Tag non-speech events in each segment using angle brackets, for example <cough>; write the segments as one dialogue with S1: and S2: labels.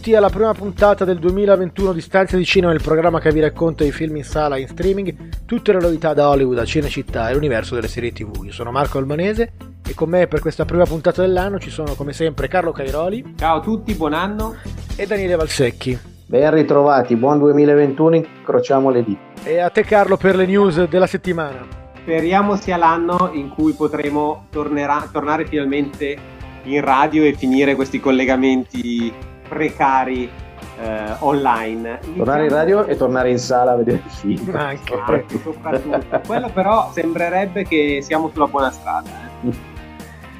S1: Benvenuti alla prima puntata del 2021 di Stanze di Cinema, il programma che vi racconta i film in sala e in streaming, tutte le novità da Hollywood a Cinecittà e l'universo delle serie TV. Io sono Marco Albanese e con me per questa prima puntata dell'anno ci sono come sempre Carlo Cairoli.
S2: Ciao a tutti, buon anno.
S1: E Daniele Valsecchi.
S3: Ben ritrovati, buon 2021, incrociamo le dita.
S1: E a te Carlo per le news della settimana.
S2: Speriamo sia l'anno in cui potremo tornerà, tornare finalmente in radio e finire questi collegamenti precari eh, online.
S3: Tornare in radio e tornare in sala a vedere il film. <laughs>
S1: Anche.
S2: Anche, soprattutto. Quello però sembrerebbe che siamo sulla buona strada. eh.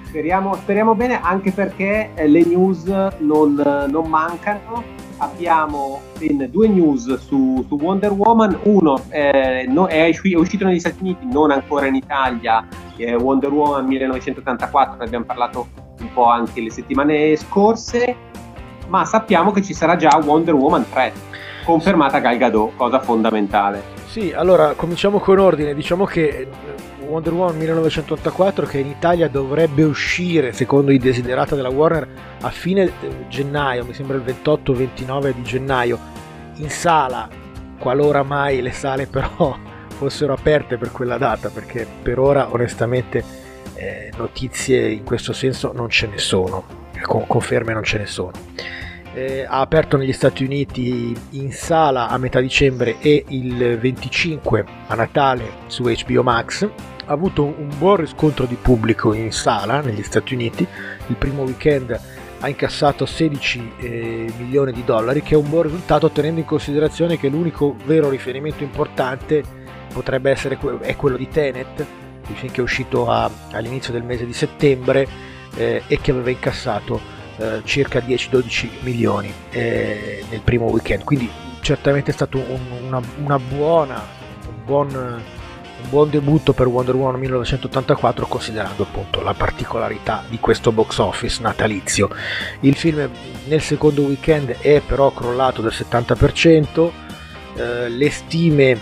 S2: Speriamo, speriamo bene anche perché eh, le news non, non mancano. Abbiamo ben due news su, su Wonder Woman. Uno eh, no- è, usci- è uscito negli Stati Uniti, non ancora in Italia. eh, Wonder Woman 1984, ne abbiamo parlato un po' anche le settimane scorse. Ma sappiamo che ci sarà già Wonder Woman 3, confermata Gal Gadot, cosa fondamentale.
S1: Sì, allora cominciamo con ordine. Diciamo che eh, Wonder Woman 1984 che in Italia dovrebbe uscire secondo i desiderata della Warner a fine eh, gennaio, mi sembra il 28-29 di gennaio, in sala, qualora mai le sale però <laughs> fossero aperte per quella data, perché per ora onestamente eh, notizie in questo senso non ce ne sono, con- conferme non ce ne sono. Eh, ha aperto negli Stati Uniti in sala a metà dicembre e il 25 a Natale su HBO Max. Ha avuto un buon riscontro di pubblico in sala negli Stati Uniti. Il primo weekend ha incassato 16 eh, milioni di dollari, che è un buon risultato tenendo in considerazione che l'unico vero riferimento importante potrebbe essere que- quello di Tenet, il film che è uscito a- all'inizio del mese di settembre eh, e che aveva incassato eh, circa 10-12 milioni eh, nel primo weekend. Quindi certamente è stato un- una, una buona, un buon, un buon debutto per Wonder Woman 1984 considerando appunto la particolarità di questo box office natalizio. Il film nel secondo weekend è però crollato del 70%, eh, le stime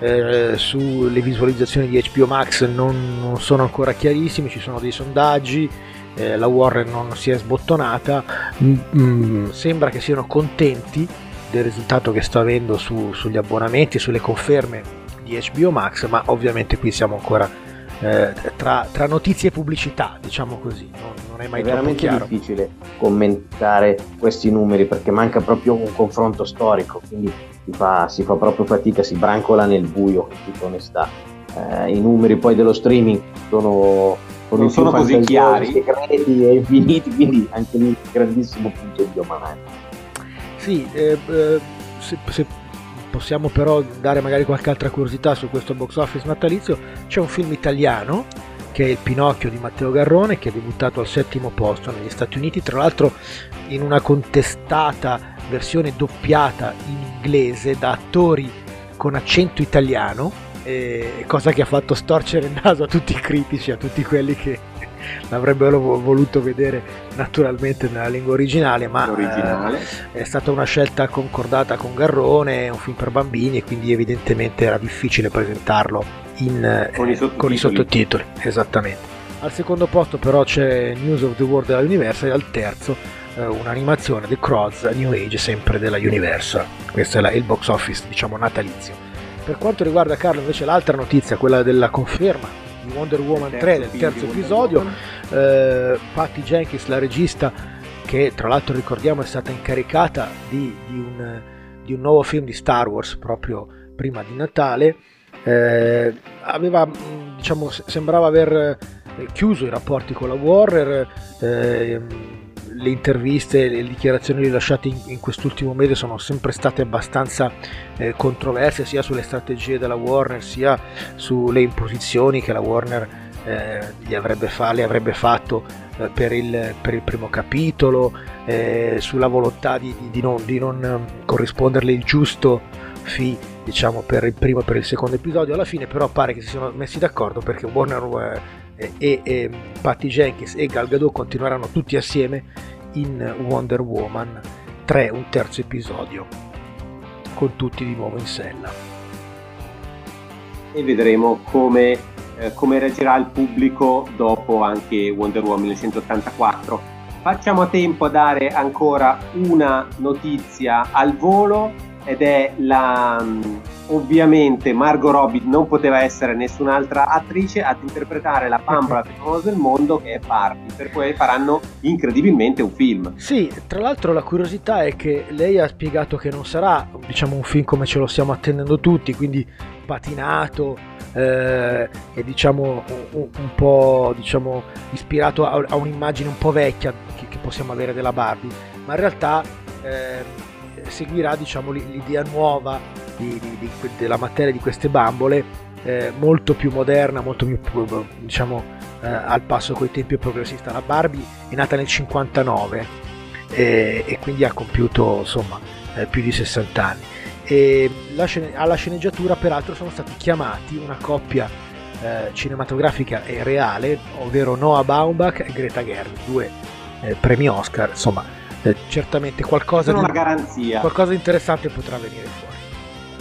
S1: eh, sulle visualizzazioni di HBO Max non, non sono ancora chiarissime, ci sono dei sondaggi, eh, la Warner non si è sbottonata, Mm, sembra che siano contenti del risultato che sta avendo su- sugli abbonamenti, sulle conferme di HBO Max, ma ovviamente qui siamo ancora eh, tra, tra notizie e pubblicità, diciamo così, non, non è mai
S3: È veramente
S1: chiaro.
S3: difficile commentare questi numeri perché manca proprio un confronto storico, quindi si fa, si fa proprio fatica, si brancola nel buio, in tutta onestà. Eh, I numeri poi dello streaming sono
S2: Non sono così chiari.
S3: segreti e infiniti, quindi anche lì grandissimo punto di domani.
S1: Sì, eh, eh, se, se possiamo però dare magari qualche altra curiosità su questo box office natalizio, c'è un film italiano che è Il Pinocchio di Matteo Garrone che è debuttato al settimo posto negli Stati Uniti, tra l'altro in una contestata versione doppiata in inglese da attori con accento italiano, eh, cosa che ha fatto storcere il naso a tutti i critici, a tutti quelli che <laughs> l'avrebbero vo- voluto vedere naturalmente nella lingua originale, ma eh,
S2: Originale.
S1: è stata una scelta concordata con Garrone, è un film per bambini e quindi evidentemente era difficile presentarlo in, eh,
S2: Con i
S1: con i
S2: sottotitoli.
S1: sottotitoli. Esattamente. Al secondo posto però c'è News of the World della Universal e al terzo eh, un'animazione The Cross New Age sempre della Universal. Questo è la- il box office diciamo natalizio. Per quanto riguarda Carlo invece l'altra notizia, quella della conferma di Wonder Woman 3 del terzo episodio, eh, Patty Jenkins, la regista, che tra l'altro ricordiamo è stata incaricata di, di un, di un nuovo film di Star Wars proprio prima di Natale, eh, aveva, diciamo, se- sembrava aver eh, chiuso i rapporti con la Warner. eh, le interviste e le dichiarazioni rilasciate in, in quest'ultimo mese sono sempre state abbastanza eh, controverse sia sulle strategie della Warner sia sulle imposizioni che la Warner eh, avrebbe fa- le avrebbe fatto eh, per, il, per il primo capitolo, eh, sulla volontà di, di- non, di non, ehm, corrisponderle il giusto fee diciamo per il primo e per il secondo episodio. Alla fine però pare che si siano messi d'accordo perché Warner eh, e eh, Patty Jenkins e Gal Gadot continueranno tutti assieme in Wonder Woman 3, un terzo episodio, con tutti di nuovo in sella.
S2: E vedremo come, eh, come reagirà il pubblico dopo anche Wonder Woman 1984. Facciamo a tempo a dare ancora una notizia al volo ed è la ovviamente Margot Robbie non poteva essere nessun'altra attrice ad interpretare la bambola più famosa del mondo che è Barbie, per cui faranno incredibilmente un film.
S1: Sì, tra l'altro la curiosità è che lei ha spiegato che non sarà diciamo un film come ce lo stiamo attendendo tutti, quindi patinato eh, e diciamo un, un po' diciamo, ispirato a, a, un'immagine un po' vecchia che, che, possiamo avere della Barbie, ma in realtà eh, seguirà diciamo, l'idea nuova di, di, della materia di queste bambole, eh, molto più moderna, molto più diciamo, eh, al passo coi tempi progressista. La Barbie è nata nel 59 eh, e quindi ha compiuto insomma, eh, più di 60 anni. E la alla sceneggiatura peraltro sono stati chiamati una coppia eh, cinematografica e reale, ovvero Noah Baumbach e Greta Gerwig, due eh, premi Oscar, insomma certamente qualcosa
S2: di,
S1: qualcosa di interessante potrà venire fuori.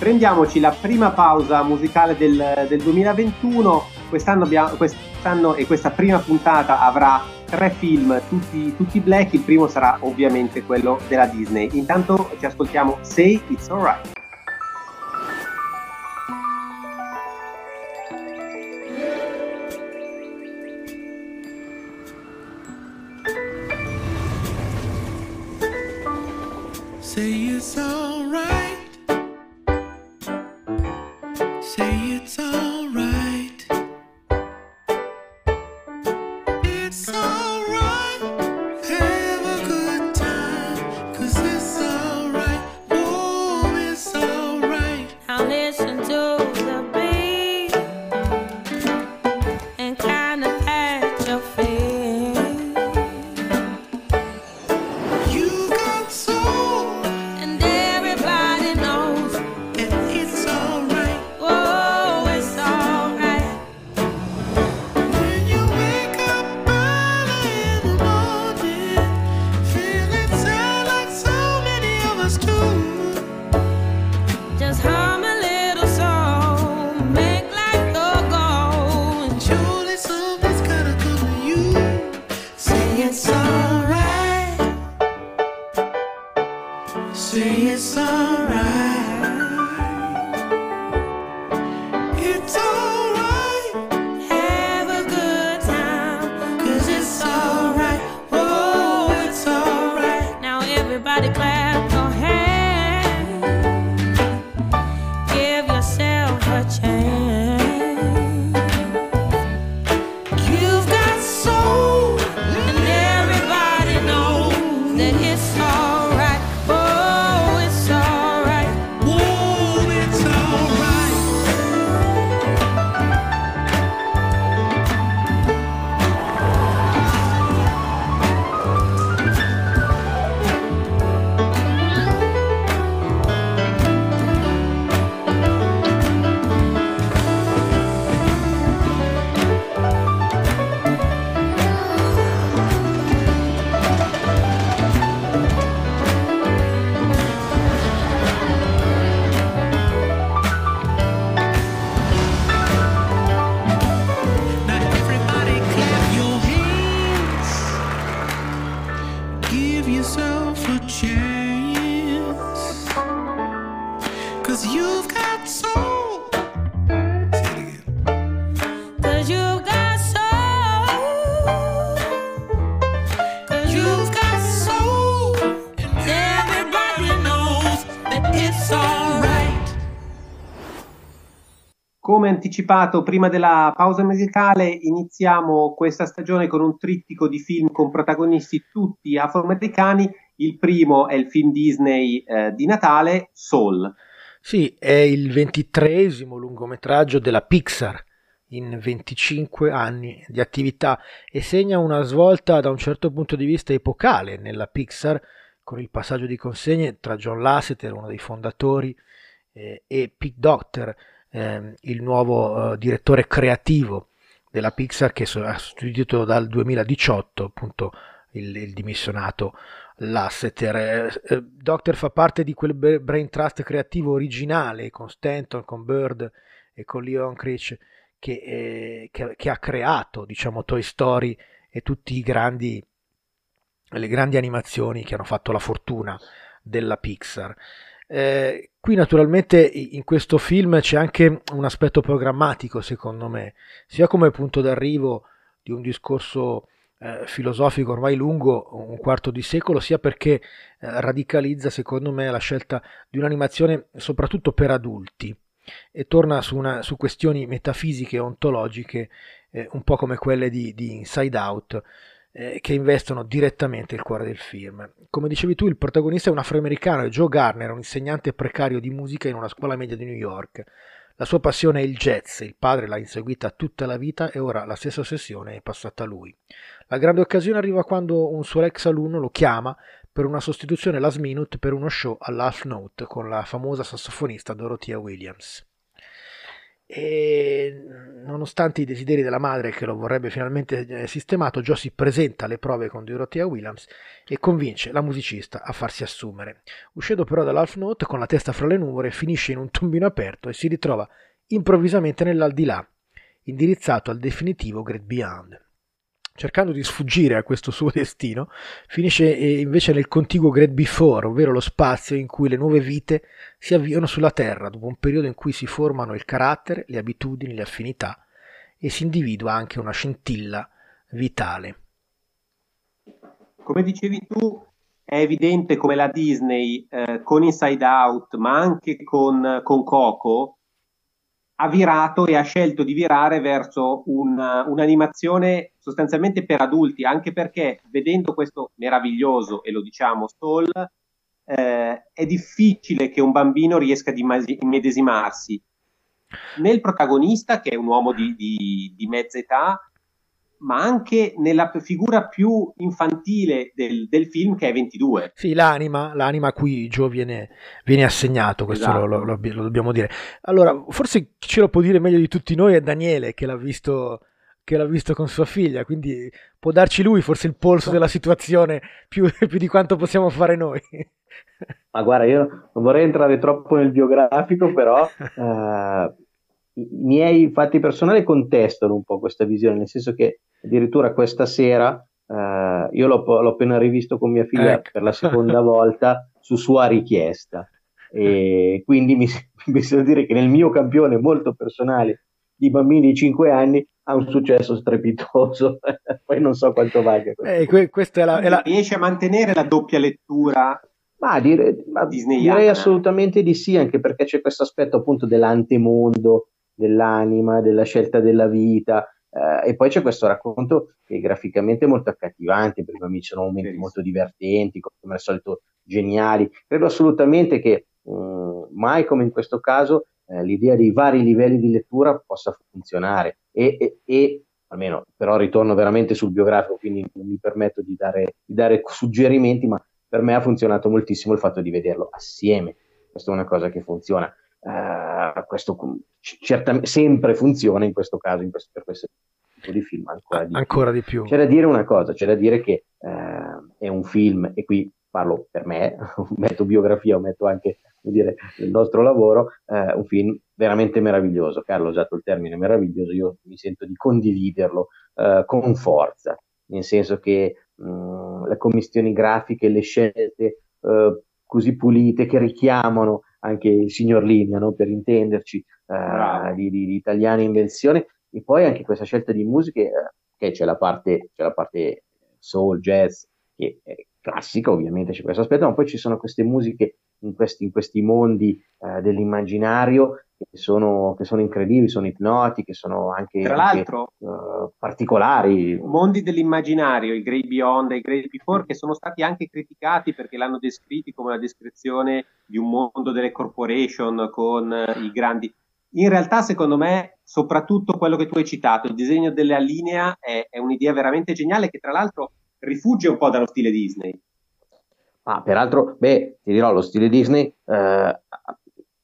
S2: Prendiamoci la prima pausa musicale del, del 2021. Quest'anno, abbiamo, quest'anno, e questa prima puntata avrà tre film, tutti, tutti black. Il primo sarà ovviamente quello della Disney. Intanto ci ascoltiamo Say It's Alright. Anticipato prima della pausa musicale, iniziamo questa stagione con un trittico di film con protagonisti tutti afroamericani. Il primo è il film Disney eh, di Natale, Soul.
S1: Sì, è il ventitreesimo lungometraggio della Pixar in 25 anni di attività e segna una svolta da un certo punto di vista epocale nella Pixar con il passaggio di consegne tra John Lasseter, uno dei fondatori, eh, e Pete Docter, ehm, il nuovo eh, direttore creativo della Pixar che ha sostituito dal 2018 appunto il, il dimissionato Lasseter. Eh, eh, Doctor fa parte di quel brain trust creativo originale con Stanton, con Bird e con Leon Critch che, eh, che, che, ha creato diciamo Toy Story e grandi le grandi animazioni che hanno fatto la fortuna della Pixar. Eh, qui naturalmente in questo film c'è anche un aspetto programmatico secondo me, sia come punto d'arrivo di un discorso eh, filosofico ormai lungo un quarto di secolo, sia perché eh, radicalizza secondo me la scelta di un'animazione soprattutto per adulti e torna su, una, su questioni metafisiche e ontologiche eh, un po' come quelle di, di Inside Out eh, che investono direttamente il cuore del film. Come dicevi tu, il protagonista è un afroamericano, Joe Garner, un insegnante precario di musica in una scuola media di New York. La sua passione è il jazz, il padre l'ha inseguita tutta la vita e ora la stessa ossessione è passata a lui. La grande occasione arriva quando un suo ex alunno lo chiama per una sostituzione last minute per uno show all'Half Note con la famosa sassofonista Dorothea Williams e nonostante i desideri della madre che lo vorrebbe finalmente eh, sistemato, Joe si presenta alle prove con Dorothea Williams e convince la musicista a farsi assumere. Uscendo però dall'Half Note con la testa fra le nuvole, finisce in un tombino aperto e si ritrova improvvisamente nell'aldilà, indirizzato al definitivo Great Beyond cercando di sfuggire a questo suo <laughs> destino, finisce eh, invece nel contiguo Great Before, ovvero lo spazio in cui le nuove vite si avviano sulla Terra, dopo un periodo in cui si formano il carattere, le abitudini, le affinità e si individua anche una scintilla vitale.
S2: Come dicevi tu, è evidente come la Disney eh, con Inside Out, ma anche con, con Coco, ha virato e ha scelto di virare verso un, un'animazione sostanzialmente per adulti, anche perché vedendo questo meraviglioso, e lo diciamo, Soul, eh, è difficile che un bambino riesca ad immedesimarsi. Nel protagonista, che è un uomo di, di, di mezza età, ma anche nella figura più infantile del, del, film che è 22.
S1: Sì, l'anima, l'anima a cui Joe viene, viene assegnato, questo esatto. lo, lo, lo, dobbiamo dire. Allora, forse ce lo può dire meglio di tutti noi è Daniele che l'ha visto, che l'ha visto con sua figlia, quindi può darci lui forse il polso della situazione più, <laughs> più di quanto possiamo fare noi.
S3: Ma guarda, io non vorrei entrare troppo nel biografico, però... Uh <laughs> i miei fatti personali contestano un po' questa visione, nel senso che addirittura questa sera eh, io l'ho, l'ho, appena rivisto con mia figlia ecco. per la seconda <laughs> volta su sua richiesta. E quindi mi, <laughs> mi sento dire che nel mio campione molto personale di bambini di 5 anni ha un successo strepitoso. <laughs> Poi non so quanto valga.
S1: Eh, que- la, la...
S2: Riesce a mantenere la doppia lettura
S3: ma, dire, ma direi assolutamente di sì, anche perché c'è questo aspetto appunto dell'antemondo, dell'anima, della scelta della vita. Eh, e poi c'è questo racconto che è graficamente molto accattivante, per i bambini sono momenti Benissimo. molto divertenti, come al solito geniali. Credo assolutamente che mh, mai come in questo caso eh, l'idea dei vari livelli di lettura possa funzionare e, e, e, almeno però ritorno veramente sul biografico, quindi non mi permetto di dare, di dare suggerimenti, ma per me ha funzionato moltissimo il fatto di vederlo assieme. Questa è una cosa che funziona. Uh, questo certamente sempre funziona in questo caso, in questo, per questo tipo di film ancora di,
S1: ancora più. di più.
S3: C'è da dire una cosa, c'è da dire che uh, è un film, e qui parlo per me, <laughs> metto biografia, metto anche dire, il nostro lavoro, uh, un film veramente meraviglioso. Carlo ha usato il termine meraviglioso, io mi sento di condividerlo con forza, nel senso che mh, le commissioni grafiche, le scelte così pulite che richiamano anche il signor Linea, no? per intenderci, uh, di, di, di, invenzione, e poi anche questa scelta di musiche, uh, che c'è la, parte, c'è la parte soul, jazz, che è classica, ovviamente c'è questo aspetto, ma poi ci sono queste musiche in questi, in questi mondi uh, dell'immaginario che sono, che sono, incredibili, sono ipnotiche, sono anche,
S2: Tra l'altro,
S3: anche, uh, particolari.
S2: Mondi dell'immaginario, il Grey Beyond e il Grey Before, che sono stati anche criticati perché l'hanno descritti come la descrizione di un mondo delle corporation con uh, i grandi. In realtà, secondo me, soprattutto quello che tu hai citato, il disegno della linea, è, è un'idea veramente geniale che tra l'altro rifugge un po' dallo stile Disney.
S3: Ah, peraltro, beh, ti dirò, lo stile Disney eh,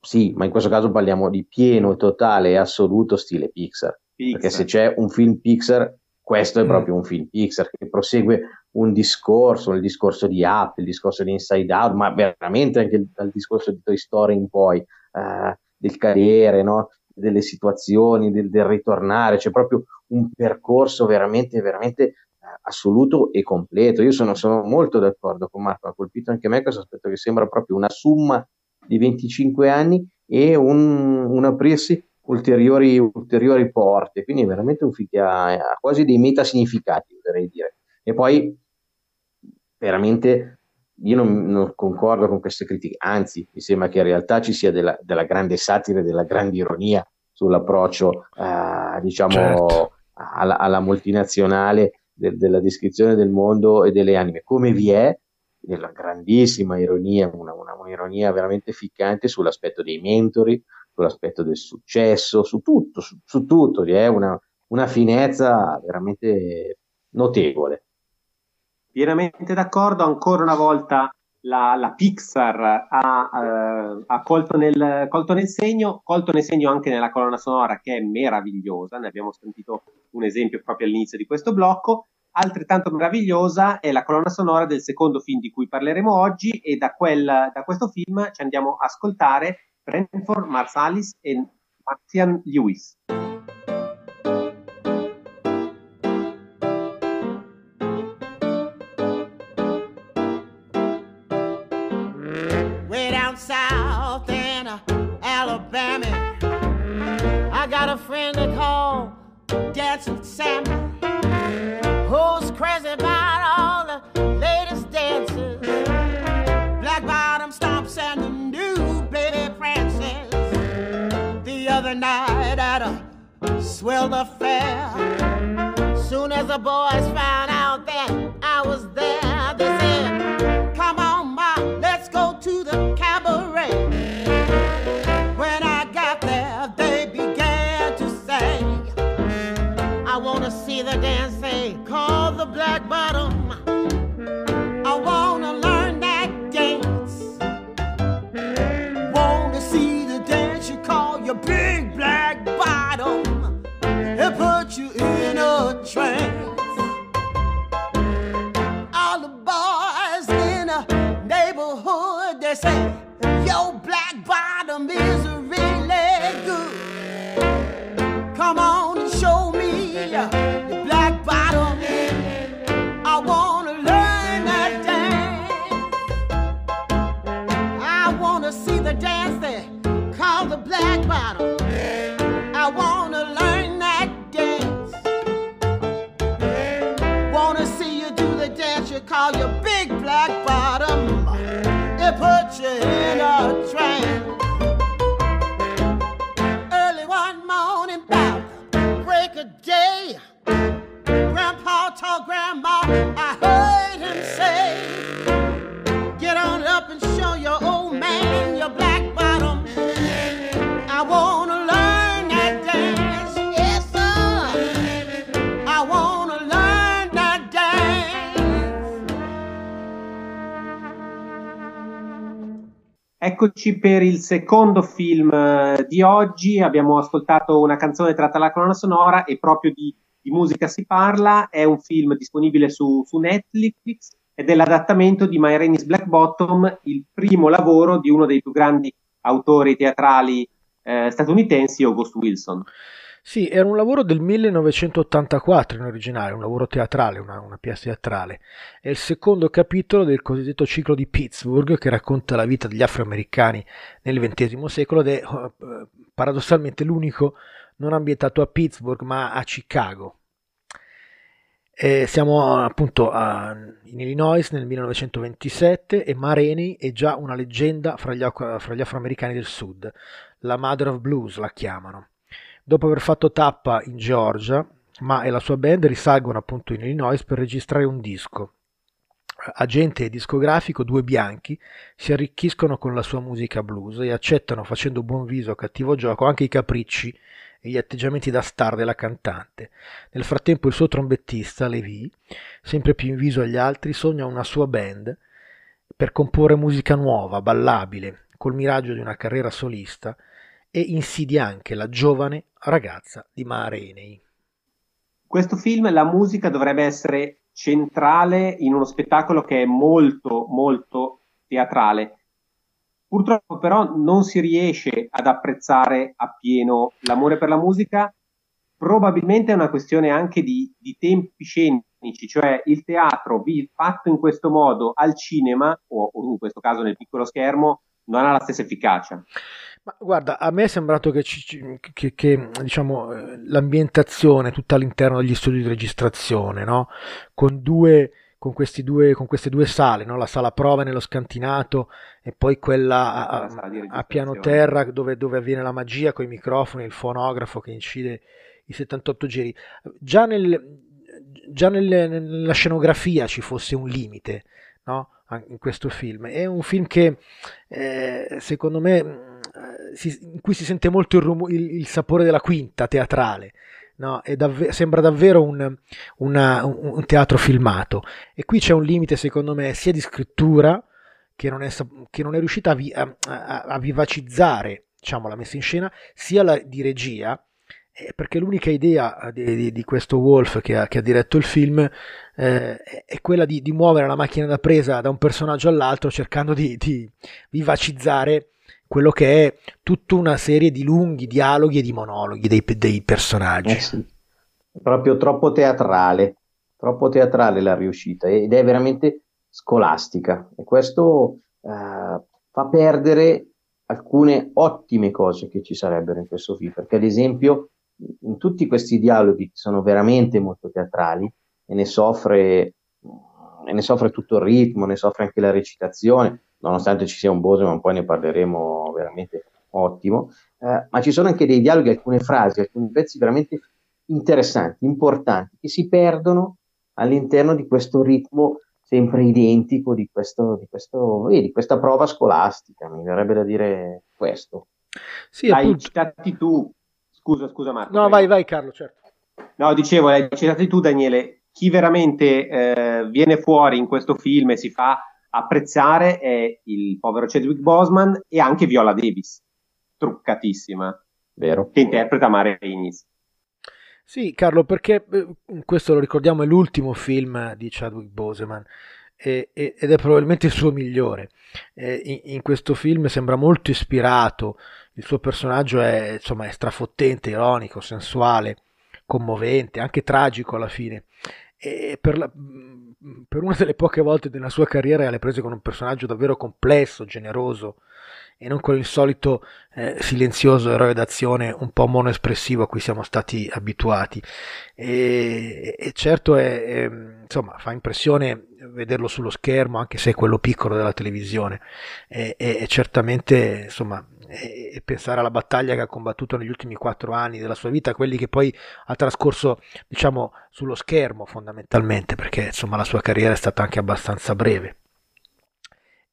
S3: sì, ma in questo caso parliamo di pieno, totale e assoluto stile Pixar. Pixar. Perché se c'è un film Pixar, questo è mm. proprio un film Pixar che prosegue un discorso, il discorso di Up, il discorso di Inside Out, ma veramente anche dal discorso di Toy Story in poi, eh, del cadere, no? delle situazioni, del, del, ritornare, c'è proprio un percorso veramente, veramente assoluto e completo. Io sono, sono, molto d'accordo con Marco, ha colpito anche me questo aspetto che sembra proprio una somma di 25 anni e un, un aprirsi ulteriori, ulteriori porte, quindi è veramente un che ha, quasi dei metasignificati, oserei dire. E poi veramente io non, non, concordo con queste critiche, anzi mi sembra che in realtà ci sia della, della grande satira e della grande ironia sull'approccio eh, diciamo certo. alla, alla, multinazionale de, della descrizione del mondo e delle anime, come vi è della grandissima ironia, una, una, un'ironia veramente ficcante sull'aspetto dei mentori, sull'aspetto del successo, su tutto, su, su tutto, è una, una finezza veramente notevole.
S4: Pienamente d'accordo, ancora una volta la, la Pixar ha, eh, ha colto, nel, colto, nel, segno, colto nel segno anche nella colonna sonora che è meravigliosa, ne abbiamo sentito un esempio proprio all'inizio di questo blocco, altrettanto meravigliosa è la colonna sonora del secondo film di cui parleremo oggi e da, quel, da questo film ci andiamo a ascoltare Brentford Marsalis e Martian Lewis. Got a friend they call Dancing Sammy, who's crazy about all the latest dances. Black bottom stomps and the new baby prances. The other night at a swell affair, soon as the boys found out that I was there, they said, Come on, ma, let's go to the. See the dance they call the black bottom. Eccoci per il secondo film eh, di oggi. Abbiamo ascoltato una canzone tratta dalla colonna sonora e proprio di, di, musica si parla. È un film disponibile su, su Netflix ed è l'adattamento di My Rain is Black Bottom, il primo lavoro di uno dei più grandi autori teatrali eh, statunitensi, August Wilson.
S1: Sì, era un lavoro del 1984 in originale, un lavoro teatrale, una, una pièce teatrale. È il secondo capitolo del cosiddetto ciclo di Pittsburgh che racconta la vita degli afroamericani nel XX secolo ed è eh, paradossalmente l'unico non ambientato a Pittsburgh ma a Chicago. E siamo appunto a, in Illinois nel 1927 e Mareni è già una leggenda fra gli, fra gli afroamericani del sud. La Mother of Blues la chiamano. Dopo aver fatto tappa in Georgia, Ma e la sua band risalgono appunto in Illinois per registrare un disco. Agente discografico, due bianchi, si arricchiscono con la sua musica blues e accettano facendo buon viso a cattivo gioco anche i capricci e gli atteggiamenti da star della cantante. Nel frattempo il suo trombettista, Levi, sempre più in viso agli altri, sogna una sua band per comporre musica nuova, ballabile, col miraggio di una carriera solista e insidia anche la giovane ragazza di Marenei.
S2: Questo film, la musica dovrebbe essere centrale in uno spettacolo che è molto, molto teatrale. Purtroppo però non si riesce ad apprezzare appieno l'amore per la musica, probabilmente è una questione anche di, di tempi scenici, cioè il teatro fatto in questo modo al cinema, o in questo caso nel piccolo schermo, non ha la stessa efficacia.
S1: Ma guarda, a me è sembrato che, che, che diciamo, eh, l'ambientazione tutta all'interno degli studi di registrazione, no? con, due, con, due, con queste due sale, no? la sala prova nello scantinato e poi quella a, a, a piano terra dove, dove, avviene la magia con i microfoni, il fonografo che incide i 78 giri. Già, nel, già nel, nella scenografia ci fosse un limite. No? in questo film. È un film che eh, secondo me eh, si, in cui si sente molto il, rum- il, il sapore della quinta teatrale. No, dav- sembra davvero un, una, un, teatro filmato e qui c'è un limite secondo me sia di scrittura che non è, che non è riuscita a, vi- a, a, a vivacizzare diciamo, la messa in scena sia la, di regia perché l'unica idea eh, di, di, di questo Wolf che ha, che ha, diretto il film eh, è quella di, di, muovere la macchina da presa da un personaggio all'altro cercando di, di, vivacizzare quello che è tutta una serie di lunghi dialoghi e di monologhi dei, dei personaggi. Eh sì.
S3: Proprio troppo teatrale, troppo teatrale la riuscita ed è veramente scolastica e questo eh, fa perdere alcune ottime cose che ci sarebbero in questo film, perché ad esempio in tutti questi dialoghi che sono veramente molto teatrali e ne soffre, e ne soffre tutto il ritmo, ne soffre anche la recitazione, nonostante ci sia un Boseman, poi ne parleremo veramente ottimo, eh, ma ci sono anche dei dialoghi, alcune frasi, alcuni pezzi veramente interessanti, importanti, che si perdono all'interno di questo ritmo sempre identico di, questo, di, questo, eh, di questa prova scolastica, mi verrebbe da dire questo.
S2: Sì, Hai citati tu Scusa, scusa Marco.
S1: No, vai, vai Carlo, certo.
S2: No, dicevo, hai citato tu Daniele, chi veramente eh, viene fuori in questo film e si fa apprezzare è il povero Chadwick Boseman e anche Viola Davis, truccatissima,
S3: Vero.
S2: che interpreta Mare Inis.
S1: Sì, Carlo, perché eh, questo lo ricordiamo è l'ultimo film di Chadwick Boseman ed è probabilmente il suo migliore. In, questo film sembra molto ispirato il suo personaggio è, insomma, è strafottente, ironico, sensuale, commovente, anche tragico alla fine. Per, la, per una delle poche volte della sua carriera le prese con un personaggio davvero complesso, generoso e non con il solito eh, silenzioso eroe d'azione un po' monoespressivo a cui siamo stati abituati. E, e certo è, è, insomma, fa impressione vederlo sullo schermo, anche se è quello piccolo della televisione. E, e certamente insomma, e, pensare alla battaglia che ha combattuto negli ultimi quattro anni della sua vita, quelli che poi ha trascorso, diciamo, sullo schermo fondamentalmente, perché insomma la sua carriera è stata anche abbastanza breve.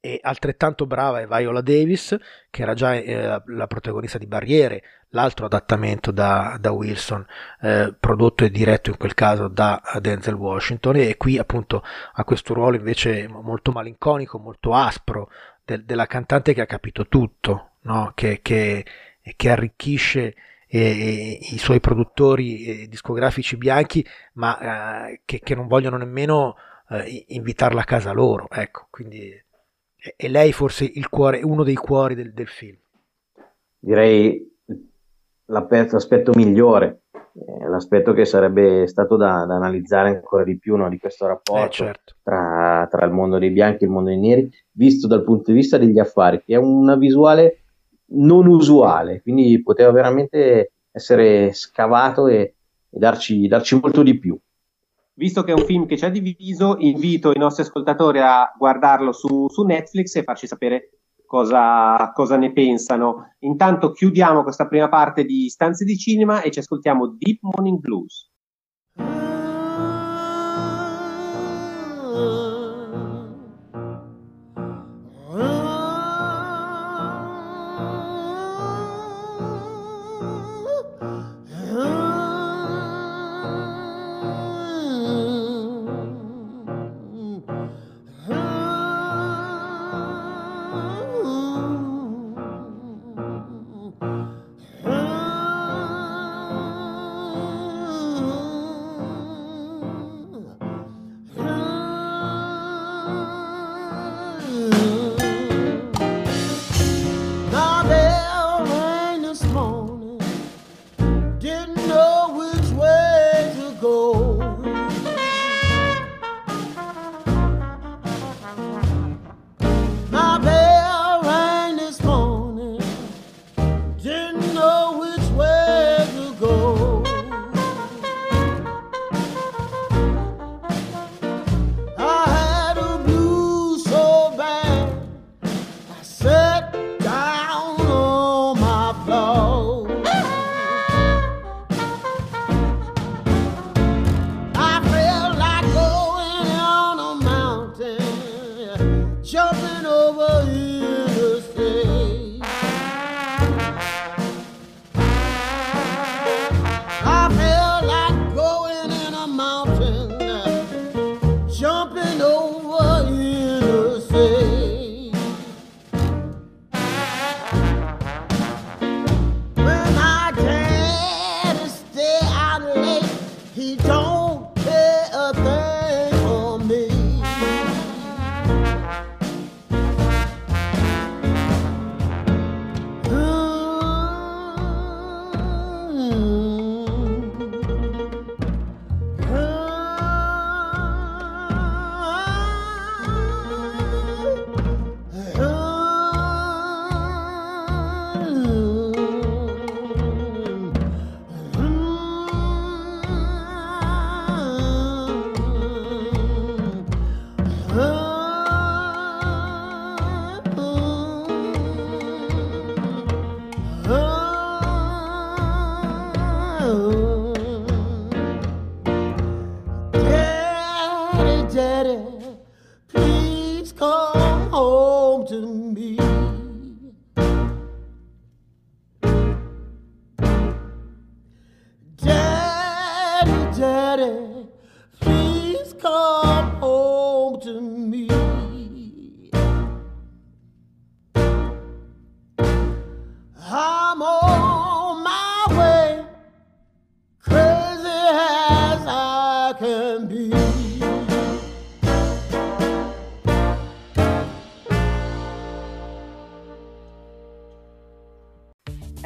S1: E altrettanto brava è Viola Davis, che era già eh, la protagonista di Barriere, l'altro adattamento da, da Wilson, eh, prodotto e diretto in quel caso da Denzel Washington, e qui appunto ha questo ruolo invece molto malinconico, molto aspro, de- della cantante che ha capito tutto, no? che, che, che, arricchisce eh, i suoi produttori eh, discografici bianchi, ma eh, che, che, non vogliono nemmeno eh, invitarla a casa loro. Ecco, quindi è lei forse il cuore, uno dei cuori del, del film.
S3: Direi l'aspetto migliore, eh, l'aspetto che sarebbe stato da, da, analizzare ancora di più no, di questo rapporto
S1: eh, certo.
S3: tra, tra, il mondo dei bianchi e il mondo dei neri, visto dal punto di vista degli affari, che è una visuale non usuale, quindi poteva veramente essere scavato e, e darci, darci molto di più.
S2: Visto che è un film che ci ha diviso, invito i nostri ascoltatori a guardarlo su, su Netflix e farci sapere cosa, cosa, ne pensano. Intanto chiudiamo questa prima parte di Stanze di Cinema e ci ascoltiamo Deep Morning Blues.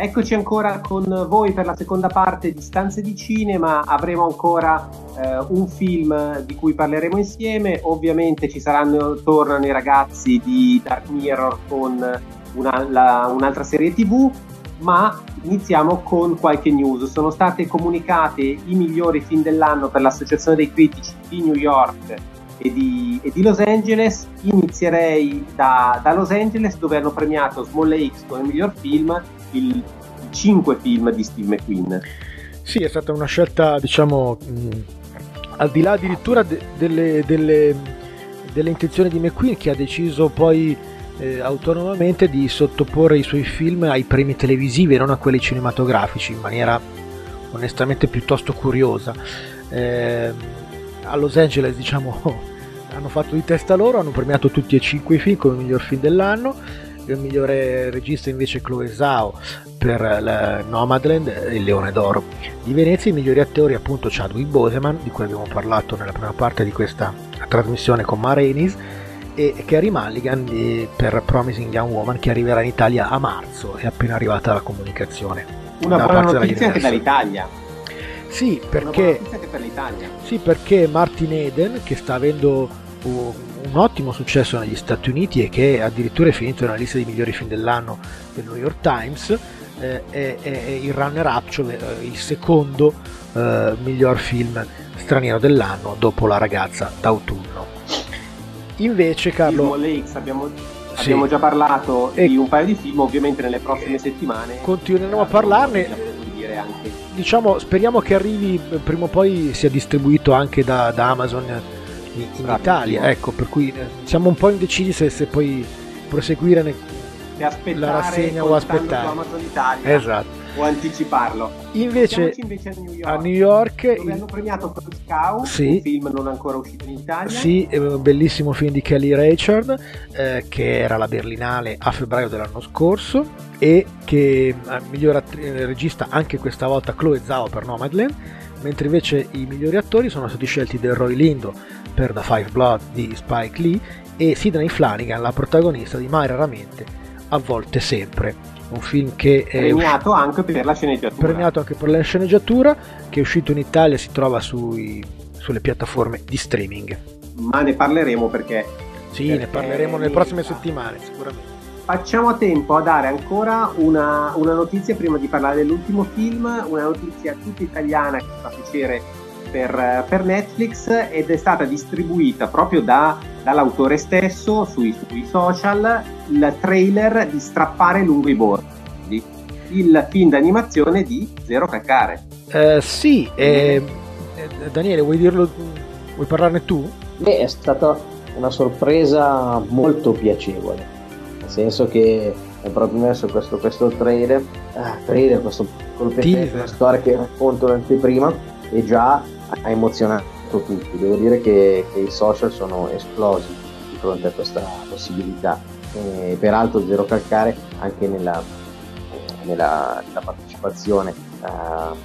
S2: Eccoci ancora con voi per la seconda parte di Stanze di Cinema, avremo ancora eh, un film di cui parleremo insieme, ovviamente ci saranno, tornano i ragazzi di Dark Mirror con una, la, un'altra serie tv, ma iniziamo con qualche news. Sono state comunicate i migliori film dell'anno per l'Associazione dei Critici di New York e di, e di Los Angeles. Inizierei da, da, Los Angeles dove hanno premiato Small X come miglior film il 5 film di Steve McQueen.
S1: Sì, è stata una scelta, diciamo, mh, al di là addirittura de- delle, delle, delle, intenzioni di McQueen che ha deciso poi eh, autonomamente di sottoporre i suoi film ai premi televisivi e non a quelli cinematografici in maniera onestamente piuttosto curiosa. Eh, a Los Angeles, diciamo, <laughs> hanno fatto di testa loro, hanno premiato tutti e cinque i film come miglior film dell'anno il migliore regista invece Chloe Zhao per Nomadland il Leone d'Oro. Di Venezia i migliori attori appunto Chadwick Boseman di cui abbiamo parlato nella prima parte di questa trasmissione con Marenis e Carrie Mulligan per Promising Young Woman che arriverà in Italia a marzo è appena arrivata la comunicaone
S2: una buona notizia anche dall'Italia
S1: sì perché,
S2: per
S1: sì perché Martin Eden che sta avendo un ottimo successo negli Stati Uniti e che addirittura è finito nella lista dei migliori film dell'anno del New York Times, eh, è, è, il runner-up, cioè eh, il secondo eh, miglior film straniero dell'anno dopo La ragazza d'autunno. Invece Carlo...
S2: Lakes, abbiamo, sì. abbiamo già parlato e di un paio di film, ovviamente nelle prossime settimane
S1: continueremo a parlarne. Diciamo, speriamo che arrivi prima o poi sia distribuito anche da, da Amazon in, in Italia, ecco, per cui eh, siamo un po' indecisi se, se poi proseguire ne, la rassegna o aspettare.
S2: Amazon Italia.
S1: Esatto.
S2: O anticiparlo.
S1: Invece,
S2: invece a New York,
S1: a New York
S2: dove il... hanno premiato First Cow, sì, un film non ancora uscito in Italia.
S1: Sì, un bellissimo film di Kelly Richard, eh, che era la Berlinale a febbraio dell'anno scorso e che eh, miglior attri- eh, regista anche questa volta Chloe Zhao per Nomadland, mentre invece i migliori attori sono stati scelti Delroy Lindo per The Five Blood di Spike Lee e Sidney Flanagan, la protagonista di Mai raramente, a volte sempre. Un film che è
S2: premiato anche per la sceneggiatura.
S1: Premiato anche per la sceneggiatura, che è uscito in Italia e si trova sui, sulle piattaforme di streaming.
S2: Ma ne parleremo perché.
S1: Sì, perché ne parleremo nelle prossime settimane, sicuramente.
S2: Facciamo a tempo a dare ancora una, una notizia prima di parlare dell'ultimo film, una notizia tutta italiana che fa piacere per, per, Netflix ed è stata distribuita proprio da, dall'autore stesso sui, sui, social il trailer di Strappare lungo i bordi, il film d'animazione di Zero Calcare.
S1: Uh, sì, eh, Daniele, vuoi dirlo? Vuoi parlarne tu?
S3: Beh, è stata una sorpresa molto piacevole, nel senso che è proprio messo questo, questo trailer, ah, trailer, questo colpetto, una storia che racconto l'anteprima e già ha emozionato tutti. Devo dire che, che, i social sono esplosi di fronte a questa possibilità. E, peraltro Zero Calcare anche nella, nella, nella partecipazione uh,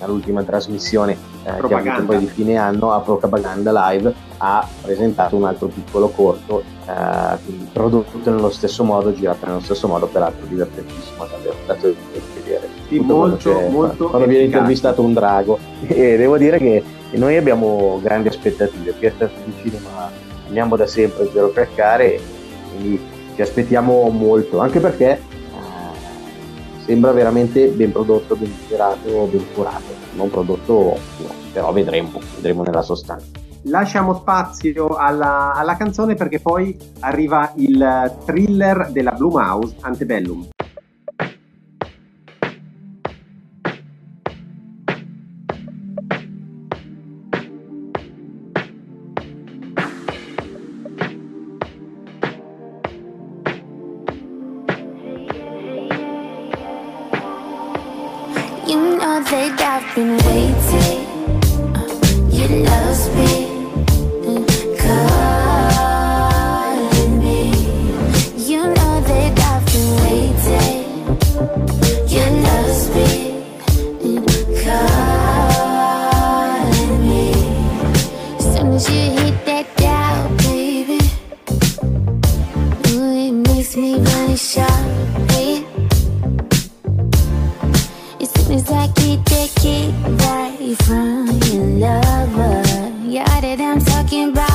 S3: all'ultima trasmissione uh, che ha avuto poi di fine anno a Propaganda Live ha presentato un altro piccolo corto uh, prodotto nello stesso modo, girato nello stesso modo, peraltro divertentissimo davvero, dato di vedere.
S2: Molto, molto
S3: quando viene intervistato un drago <laughs> e devo dire che noi abbiamo grandi aspettative, qui a Stato di Cinema amiamo da sempre Zero Calcare quindi ci aspettiamo molto, anche perché eh, sembra veramente ben prodotto, ben girato, ben curato, non prodotto no, però vedremo, vedremo nella sostanza.
S2: Lasciamo spazio alla, alla canzone perché poi arriva il thriller della Blue Mouse Antebellum.
S5: That I'm talking about,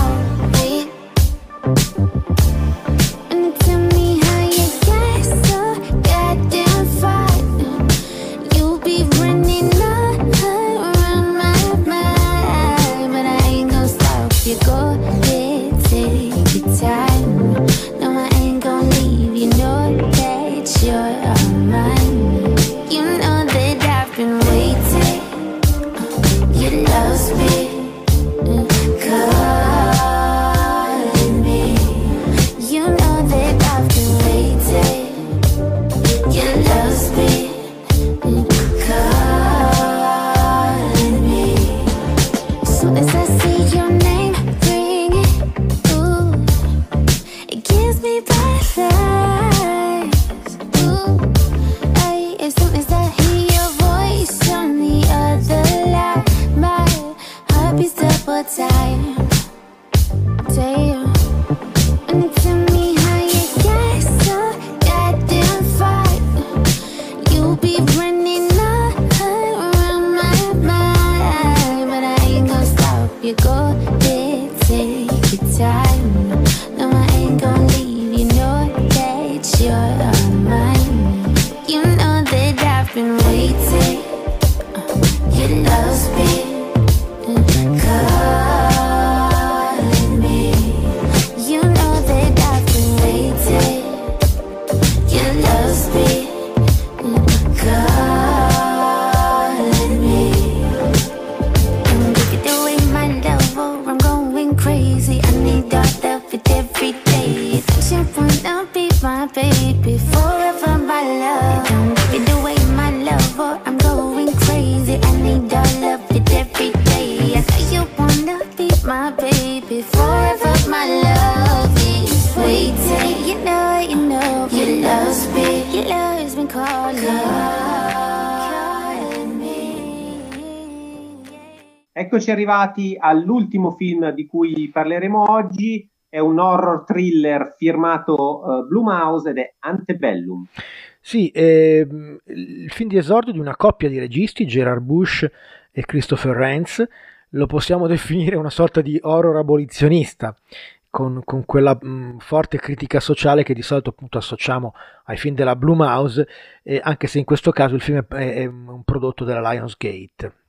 S2: Eccoci arrivati all'ultimo film di cui parleremo oggi. È un horror thriller firmato eh, Blumhouse ed è Antebellum.
S1: Sì, ehm, il film di esordio di una coppia di registi, Gerard Bush e Christopher Rains, lo possiamo <laughs> definire una sorta di horror abolizionista, con, con quella mh, forte critica sociale che di solito appunto associamo ai film della Blumhouse, eh, anche se in questo caso il film è, è un prodotto della Lionsgate.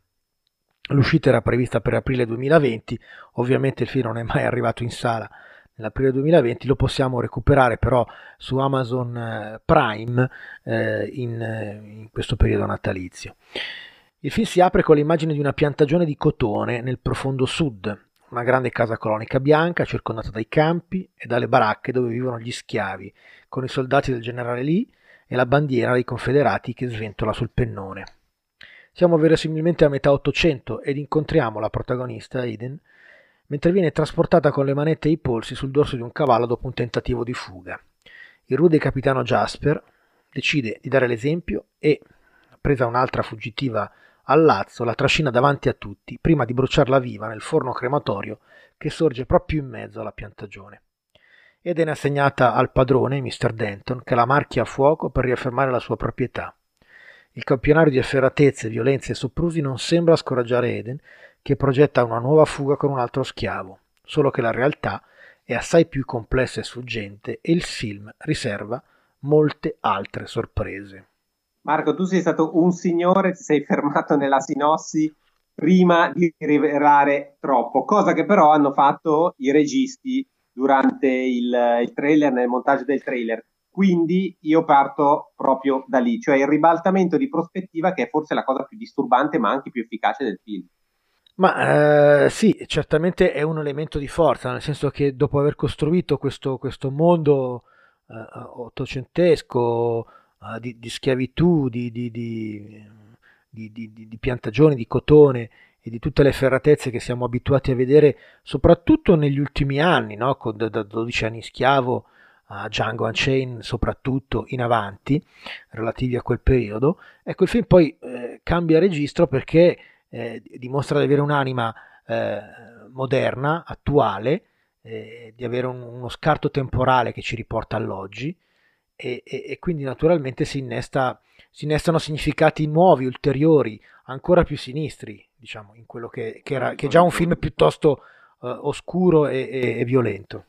S1: L'uscita era prevista per aprile 2020, ovviamente il film non è mai arrivato in sala nell'aprile 2020, lo possiamo recuperare però su Amazon eh, Prime eh, in, eh, in questo periodo natalizio. Il film si apre con l'immagine di una piantagione di cotone nel profondo sud, una grande casa colonica bianca circondata dai campi e dalle baracche dove vivono gli schiavi, con i soldati del generale Lee e la bandiera dei confederati che sventola sul pennone. Siamo verosimilmente a metà Ottocento ed incontriamo la protagonista, Aiden, mentre viene trasportata con le manette e i polsi sul dorso di un cavallo dopo un tentativo di fuga. Il rude capitano Jasper decide di dare l'esempio e, presa un'altra fuggitiva al lazzo, la trascina davanti a tutti, prima di bruciarla viva nel forno crematorio che sorge proprio in mezzo alla piantagione. Eden è assegnata al padrone, Mr. Denton, che la marchia a fuoco per riaffermare la sua proprietà. Il campionario di efferatezze, violenze e soprusi non sembra scoraggiare Eden, che progetta una nuova fuga con un altro schiavo, solo che la realtà è assai più complessa e sfuggente e il film riserva molte altre sorprese.
S2: Marco, tu sei stato un signore, ti sei fermato nella sinossi prima di rivelare troppo, cosa che però hanno fatto i registi durante il, il trailer, nel montaggio del trailer. Quindi io parto proprio da lì, cioè il ribaltamento di prospettiva che è forse la cosa più disturbante ma anche più efficace del film.
S1: Ma eh, sì, certamente è un elemento di forza, nel senso che dopo aver costruito questo, questo mondo eh, ottocentesco eh, di, di, schiavitù, di, di, di, piantagioni, di cotone e di tutte le ferratezze che siamo abituati a vedere soprattutto negli ultimi anni, no? Da, da 12 anni schiavo a Django Unchained soprattutto in avanti, relativi a quel periodo. Ecco, il film poi eh, cambia registro perché eh, dimostra di avere un'anima eh, moderna, attuale, eh, di avere un- uno scarto temporale che ci riporta all'oggi e, e- e quindi naturalmente si, innesta, si innestano significati nuovi, ulteriori, ancora più sinistri, diciamo, in quello che, che era, che è già un film piuttosto eh, oscuro e- e violento.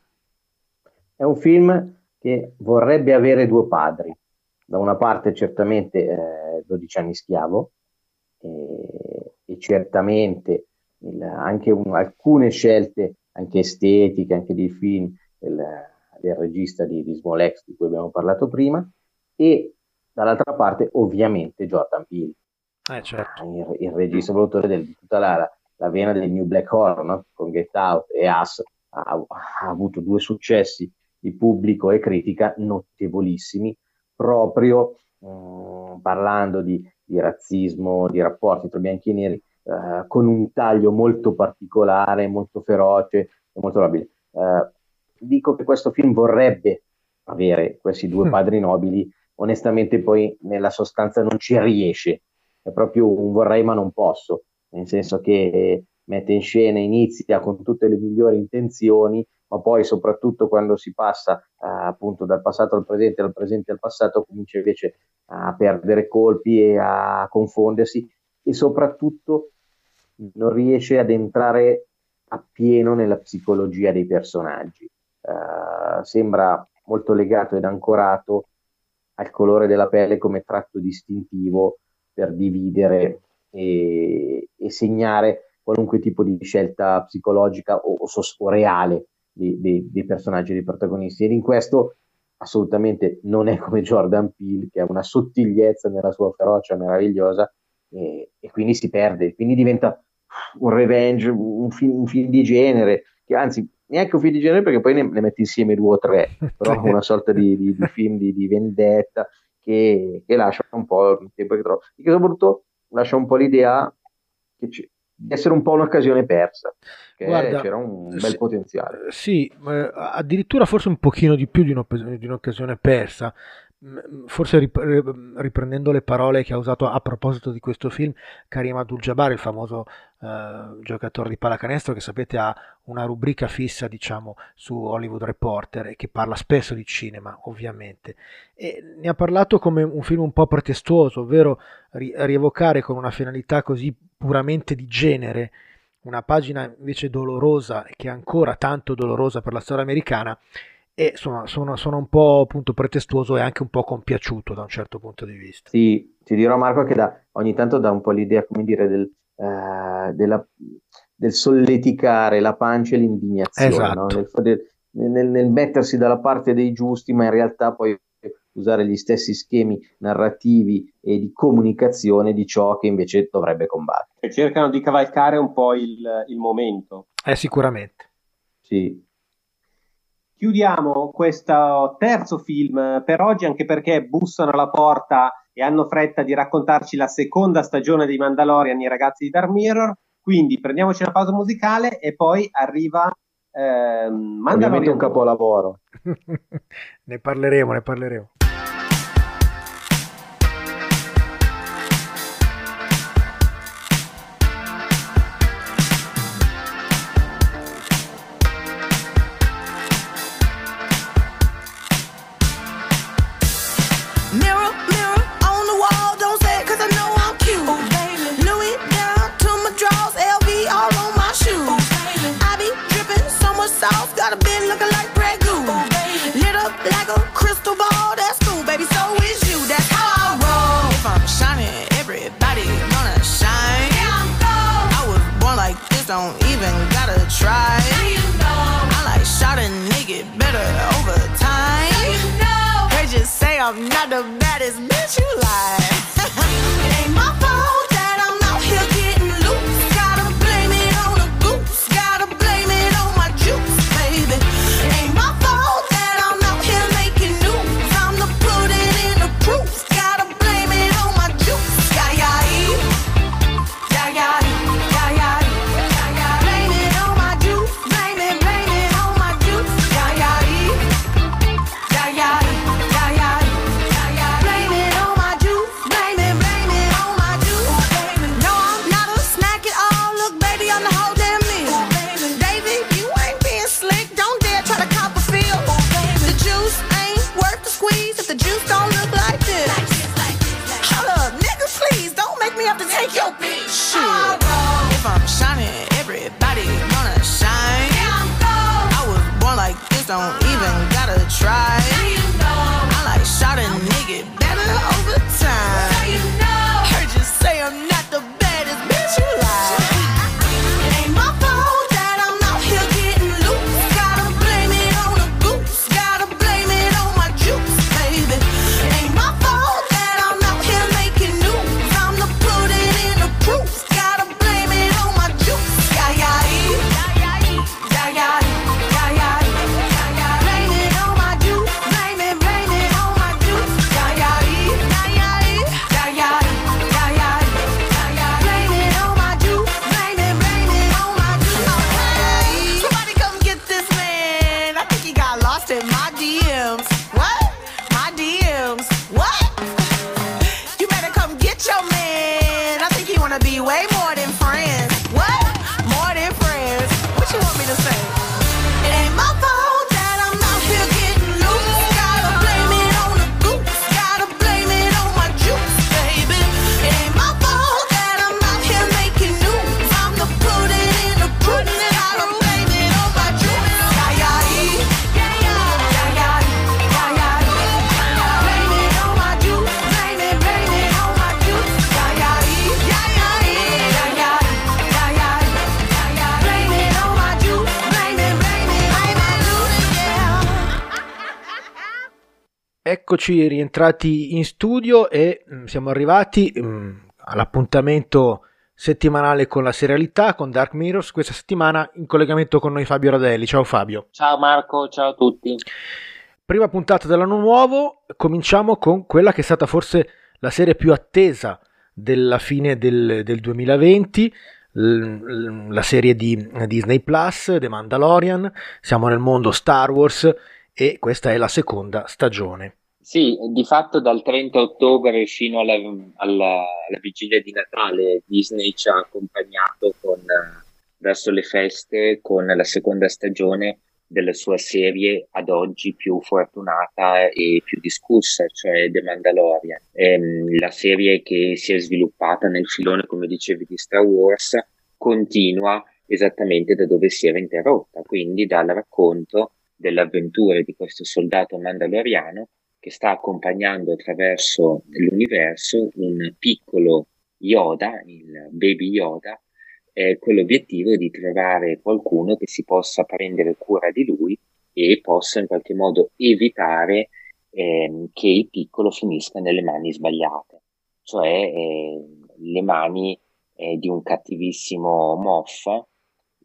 S3: È un film che vorrebbe avere due padri. Da una parte certamente eh, 12 anni schiavo e, e certamente il- anche un- alcune scelte anche estetiche, anche di film del, del regista di, di Small Axe di cui abbiamo parlato prima e dall'altra parte ovviamente Jordan Peele
S1: Eh, certo.
S3: il, il regista produttore del- di tutta la, la vena del New Black Horror no? con Get Out e Us ha, ha avuto due successi di pubblico e critica notevolissimi proprio mh, parlando di, di razzismo, di rapporti tra bianchi e neri eh, con un taglio molto particolare, molto feroce e molto nobile. Eh, dico che questo film vorrebbe avere questi due
S1: Mm.
S3: padri nobili, onestamente poi nella sostanza non ci riesce è proprio un vorrei ma non posso, nel senso che mette in scena, inizia con tutte le migliori intenzioni, ma poi soprattutto quando si passa eh, appunto dal passato al presente, dal presente al passato, comincia invece a perdere colpi e a confondersi e soprattutto non riesce ad entrare appieno nella psicologia dei personaggi. Eh, sembra molto legato ed ancorato al colore della pelle come tratto distintivo per dividere e, e segnare qualunque tipo di scelta psicologica o, o o reale di- di- dei personaggi, dei protagonisti. Ed in questo assolutamente non è come Jordan Peele, che ha una sottigliezza nella sua ferocia meravigliosa e, e quindi si perde, quindi diventa un revenge, un film, un film di genere, che anzi neanche un film di genere perché poi ne, ne metti insieme due o tre, però una sorta di, di- di film di, di vendetta che, che lascia un po' il tempo che trovo, e che soprattutto lascia un po' l'idea che di essere un po' un'occasione persa,
S1: Guarda,
S3: c'era un bel
S1: sì,
S3: potenziale.
S1: Sì, addirittura forse un pochino di più di un'occasione, di un'occasione persa. Forse rip- riprendendo le parole che ha usato a proposito di questo film Karim Abdul-Jabbar, il famoso eh, giocatore di pallacanestro che sapete ha una rubrica fissa, diciamo, su Hollywood Reporter e che parla spesso di cinema, ovviamente. E ne ha parlato come un film un po' pretestuoso, ovvero ri- rievocare con una finalità così puramente di genere una pagina invece dolorosa, che è ancora tanto dolorosa per la storia americana, e insomma sono, sono un po' appunto pretestuoso e anche un po' compiaciuto da un certo punto di vista.
S3: Sì, ti dirò Marco che dà- ogni tanto dà un po' l'idea, come dire, del, eh, della- del solleticare la pancia e l'indignazione,
S1: Esatto.
S3: no? Nel, nel- nel mettersi dalla parte dei giusti, ma in realtà poi usare gli stessi schemi narrativi e di comunicazione di ciò che invece dovrebbe combattere.
S2: Cioè, cercano di cavalcare un po' il, il momento.
S1: Eh, sicuramente.
S3: Sì.
S2: Chiudiamo questo terzo film per oggi, anche perché bussano alla porta e hanno fretta di raccontarci la seconda stagione di Mandalorian, i ragazzi di Dark Mirror. Quindi prendiamoci una pausa musicale e poi arriva ehm,
S3: Ovviamente
S2: Mandalorian.
S3: un capolavoro. <laughs>
S1: ne parleremo, ne parleremo.
S6: Don't even gotta try. I like shot a nigga better over time. They just say I'm not the baddest bitch you like.
S1: Eccoci rientrati in studio e mm, siamo arrivati mm, all'appuntamento settimanale con la serialità, con Dark Mirrors, questa settimana in collegamento con noi Fabio Radelli. Ciao Fabio.
S7: Ciao Marco, ciao a tutti.
S1: Prima puntata dell'anno nuovo, cominciamo con quella che è stata forse la serie più attesa della fine del, del 2020, l- l- la serie di Disney Plus, The Mandalorian, siamo nel mondo Star Wars e questa è la seconda stagione.
S7: Sì, di fatto dal 30 ottobre fino alla, alla- alla vigilia di Natale Disney ci ha accompagnato con, eh, verso le feste con la seconda stagione della sua serie ad oggi più fortunata e più discussa, cioè The Mandalorian. Ehm, la serie che si è sviluppata nel filone, come dicevi, di Star Wars, continua esattamente da dove si era interrotta, quindi dal racconto delle avventure di questo soldato mandaloriano che sta accompagnando attraverso l'universo un piccolo Yoda, il baby Yoda, eh, con l'obiettivo di trovare qualcuno che si possa prendere cura di lui e possa in qualche modo evitare ehm, che il piccolo finisca nelle mani sbagliate, cioè eh, le mani eh, di un cattivissimo Moff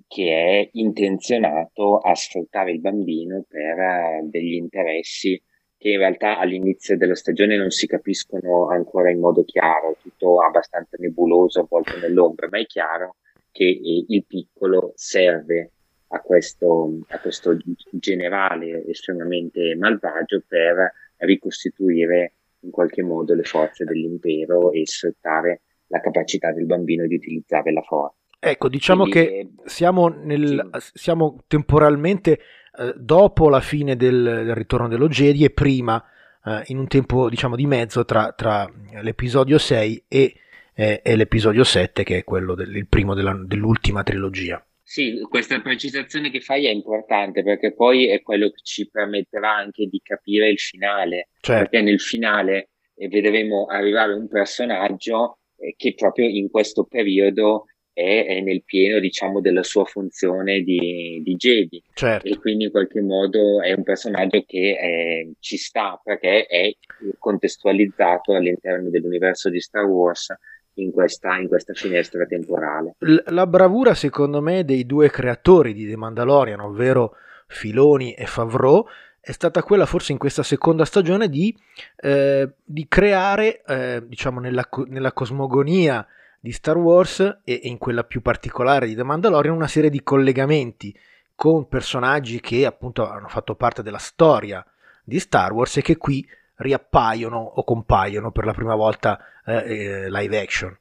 S7: che è intenzionato a sfruttare il bambino per eh, degli interessi che in realtà all'inizio della stagione non si capiscono ancora in modo chiaro, è tutto abbastanza nebuloso, avvolto nell'ombra, ma è chiaro che eh, il piccolo serve a questo, a questo generale estremamente malvagio per ricostituire in qualche modo le forze dell'impero e sfruttare la capacità del bambino di utilizzare la forza.
S1: Ecco, diciamo
S7: Quindi,
S1: che siamo, nel, siamo temporalmente eh, dopo la fine del, del ritorno dello Jedi e prima, eh, in un tempo diciamo di mezzo tra, tra l'episodio 6 e, eh, e l'episodio 7, che è quello del primo della- dell'ultima trilogia.
S7: Sì, questa precisazione che fai è importante perché poi è quello che ci permetterà anche di capire il finale,
S1: Cioè,
S7: perché nel finale eh, vedremo arrivare un personaggio eh, che proprio in questo periodo è, è nel pieno, diciamo, della sua funzione di, di Jedi
S1: certo.
S7: e quindi in qualche modo è un personaggio che eh, ci sta perché è contestualizzato all'interno dell'universo di Star Wars in questa, in questa finestra temporale.
S1: La bravura, secondo me, dei due creatori di The Mandalorian, ovvero Filoni e Favreau, è stata quella forse in questa seconda stagione di, eh, di creare, eh, diciamo, nella, nella cosmogonia di Star Wars e, in quella più particolare di The Mandalorian, una serie di collegamenti con personaggi che appunto hanno fatto parte della storia di Star Wars e che qui riappaiono o compaiono per la prima volta eh, eh, live action.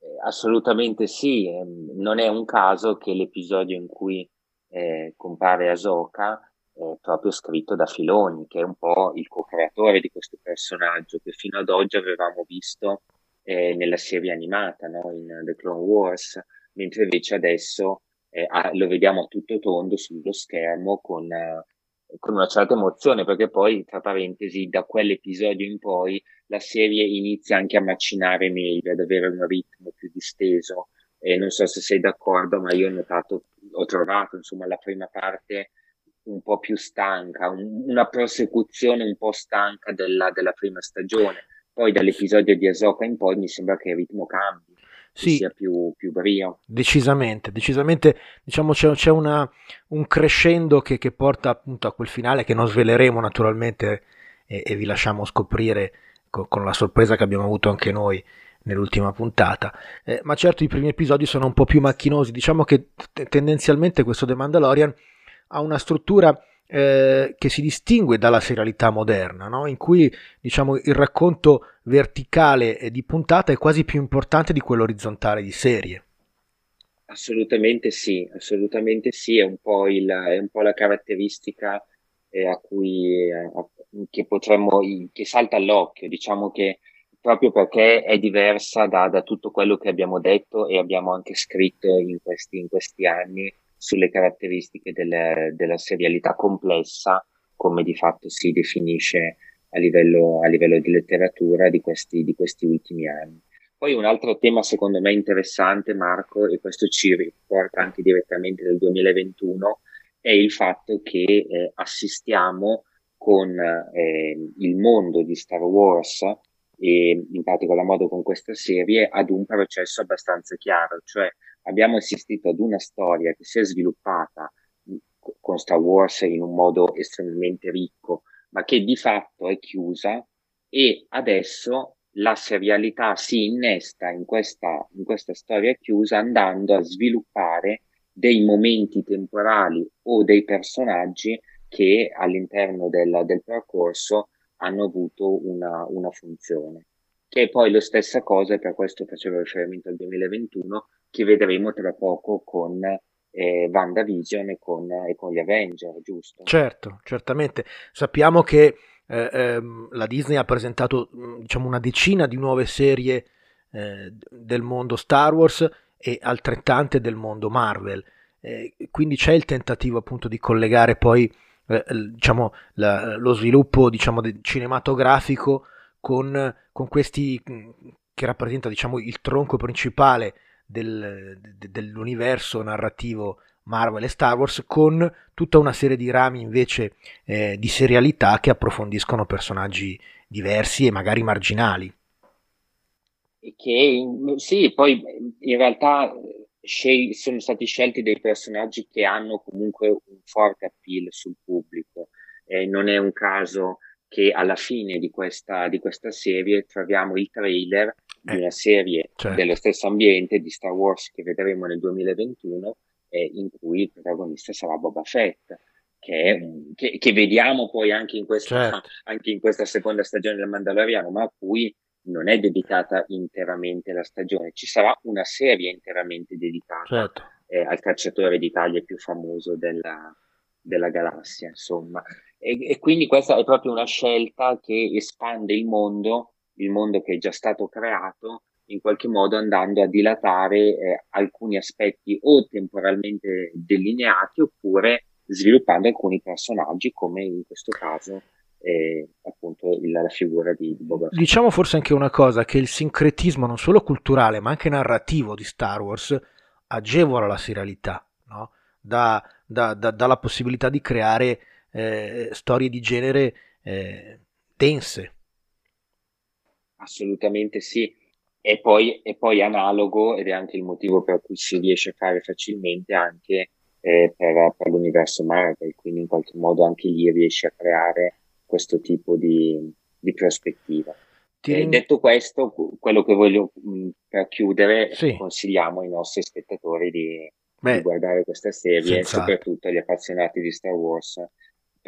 S7: Eh, Assolutamente sì, ehm, non è un caso che l'episodio in cui eh, compare Ahsoka è proprio scritto da Filoni, che è un po' il co-creatore di questo personaggio che fino ad oggi avevamo visto eh, nella serie animata, no? in The Clone Wars, mentre invece adesso eh, ah, lo vediamo tutto tondo sullo schermo con, eh, con una certa emozione, perché poi, tra parentesi, da quell'episodio in poi la serie inizia anche a macinare meglio, ad avere un ritmo più disteso. Non so se sei d'accordo, ma io ho notato, ho trovato insomma la prima parte un po' più stanca, un, una prosecuzione un po' stanca della, della prima stagione. Poi dall'episodio di Asoka in poi mi sembra che il ritmo cambi sì, sia più, più brio.
S1: Decisamente, decisamente diciamo c'è, c'è una, un crescendo che, che, porta appunto a quel finale che non sveleremo naturalmente e, e vi lasciamo scoprire con, con, la sorpresa che abbiamo avuto anche noi nell'ultima puntata. Eh, ma certo i primi episodi sono un po' più macchinosi, diciamo che t- tendenzialmente questo The Mandalorian ha una struttura eh, che si distingue dalla serialità moderna, no? in cui diciamo, il racconto verticale di puntata è quasi più importante di quello orizzontale di serie.
S7: Assolutamente sì, assolutamente sì, è un po', il, è un po la caratteristica eh, a cui eh, che potremmo, che salta all'occhio, diciamo che proprio perché è diversa da, da, tutto quello che abbiamo detto e abbiamo anche scritto in questi, in questi anni sulle caratteristiche del, della serialità complessa, come di fatto si definisce a livello, a livello di letteratura di questi, di questi ultimi anni. Poi un altro tema secondo me interessante, Marco, e questo ci riporta anche direttamente nel 2021, è il fatto che eh, assistiamo con eh, il mondo di Star Wars e in particolar modo con questa serie ad un processo abbastanza chiaro, cioè abbiamo assistito ad una storia che si è sviluppata con Star Wars in un modo estremamente ricco, ma che di fatto è chiusa e adesso la serialità si innesta in questa, in questa storia chiusa andando a sviluppare dei momenti temporali o dei personaggi che all'interno del, del percorso hanno avuto una, una funzione. Che è poi la stessa cosa, e per questo facevo riferimento al 2021, che vedremo tra poco con eh, WandaVision e con, e con gli Avenger, giusto?
S1: Certo, certamente. Sappiamo che eh, ehm, la Disney ha presentato mm, diciamo, una decina di nuove serie eh, del mondo Star Wars e altrettante del mondo Marvel. Eh, quindi c'è il tentativo appunto di collegare poi eh, diciamo, la, lo sviluppo diciamo, cinematografico con, con questi che rappresenta diciamo, il tronco principale del, de, dell'universo narrativo Marvel e Star Wars con tutta una serie di rami invece eh, di serialità che approfondiscono personaggi diversi e magari marginali.
S7: Che sì, poi in realtà scel- sono stati scelti dei personaggi che hanno comunque un forte appeal sul pubblico. Eh, non è un caso che alla fine di questa, di questa serie troviamo il trailer di una serie certo. dello stesso ambiente di Star Wars che vedremo nel 2021 eh, in cui il protagonista sarà Boba Fett che, che, che vediamo poi anche in, questa, certo. <laughs> anche in questa seconda stagione del Mandaloriano ma a cui non è dedicata interamente la stagione ci sarà una serie interamente dedicata certo. eh, al cacciatore d'Italia più famoso della, della galassia insomma e, e quindi questa è proprio una scelta che espande il mondo il mondo che è già stato creato, in qualche modo andando a dilatare eh, alcuni aspetti o temporalmente delineati oppure sviluppando alcuni personaggi come in questo caso eh, appunto la figura di, Boba Fett.
S1: Diciamo forse anche una cosa, che il sincretismo non solo culturale ma anche narrativo di Star Wars agevola la serialità, no? da, da, da, dalla possibilità di creare eh, storie di genere eh, dense,
S7: Assolutamente sì. E poi, e poi analogo, ed è anche il motivo per cui si riesce a fare facilmente anche eh, per, per l'universo Marvel, quindi in qualche modo anche lì riesce a creare questo tipo di, di prospettiva. Eh, detto questo, quello che voglio mh, per chiudere, sì. consigliamo ai nostri spettatori di, Beh, di guardare questa serie, soprattutto agli appassionati di Star Wars,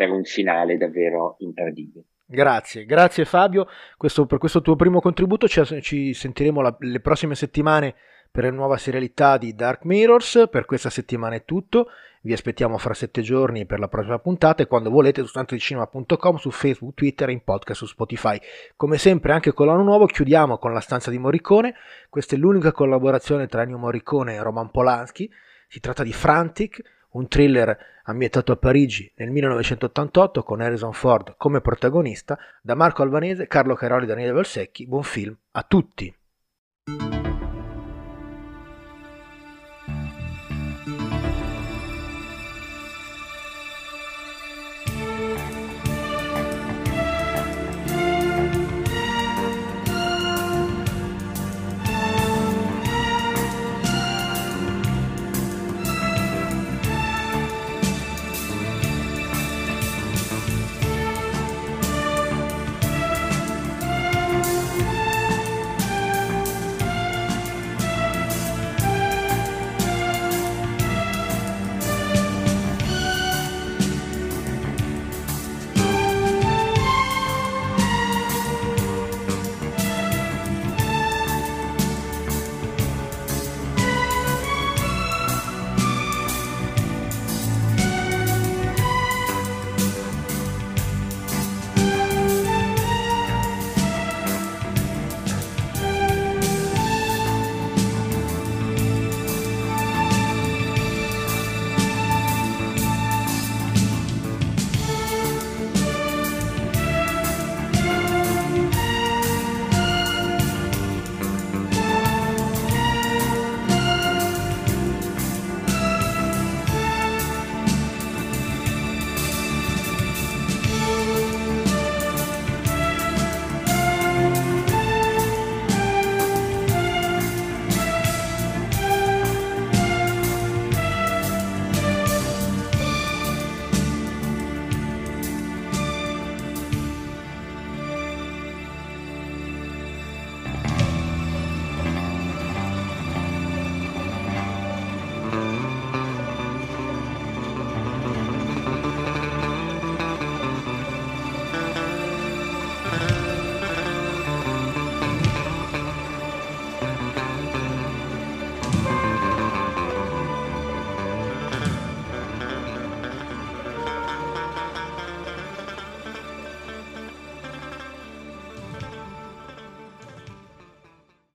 S7: per un finale davvero imperdibile.
S1: Grazie, grazie Fabio questo, per questo tuo primo contributo. Ci, ci sentiremo la, le prossime settimane per la nuova serialità di Dark Mirrors. Per questa settimana è tutto. Vi aspettiamo fra sette giorni per la prossima puntata e quando volete su stantodicinema.com, su Facebook, Twitter in podcast su Spotify. Come sempre anche con l'anno nuovo chiudiamo con la stanza di Morricone. Questa è l'unica collaborazione tra Ennio Morricone e Roman Polanski. Si tratta di Frantic, un thriller ambientato a Parigi nel 1988 con Harrison Ford come protagonista, da Marco Albanese, Carlo Caroli e Daniele Valsecchi. Buon film a tutti!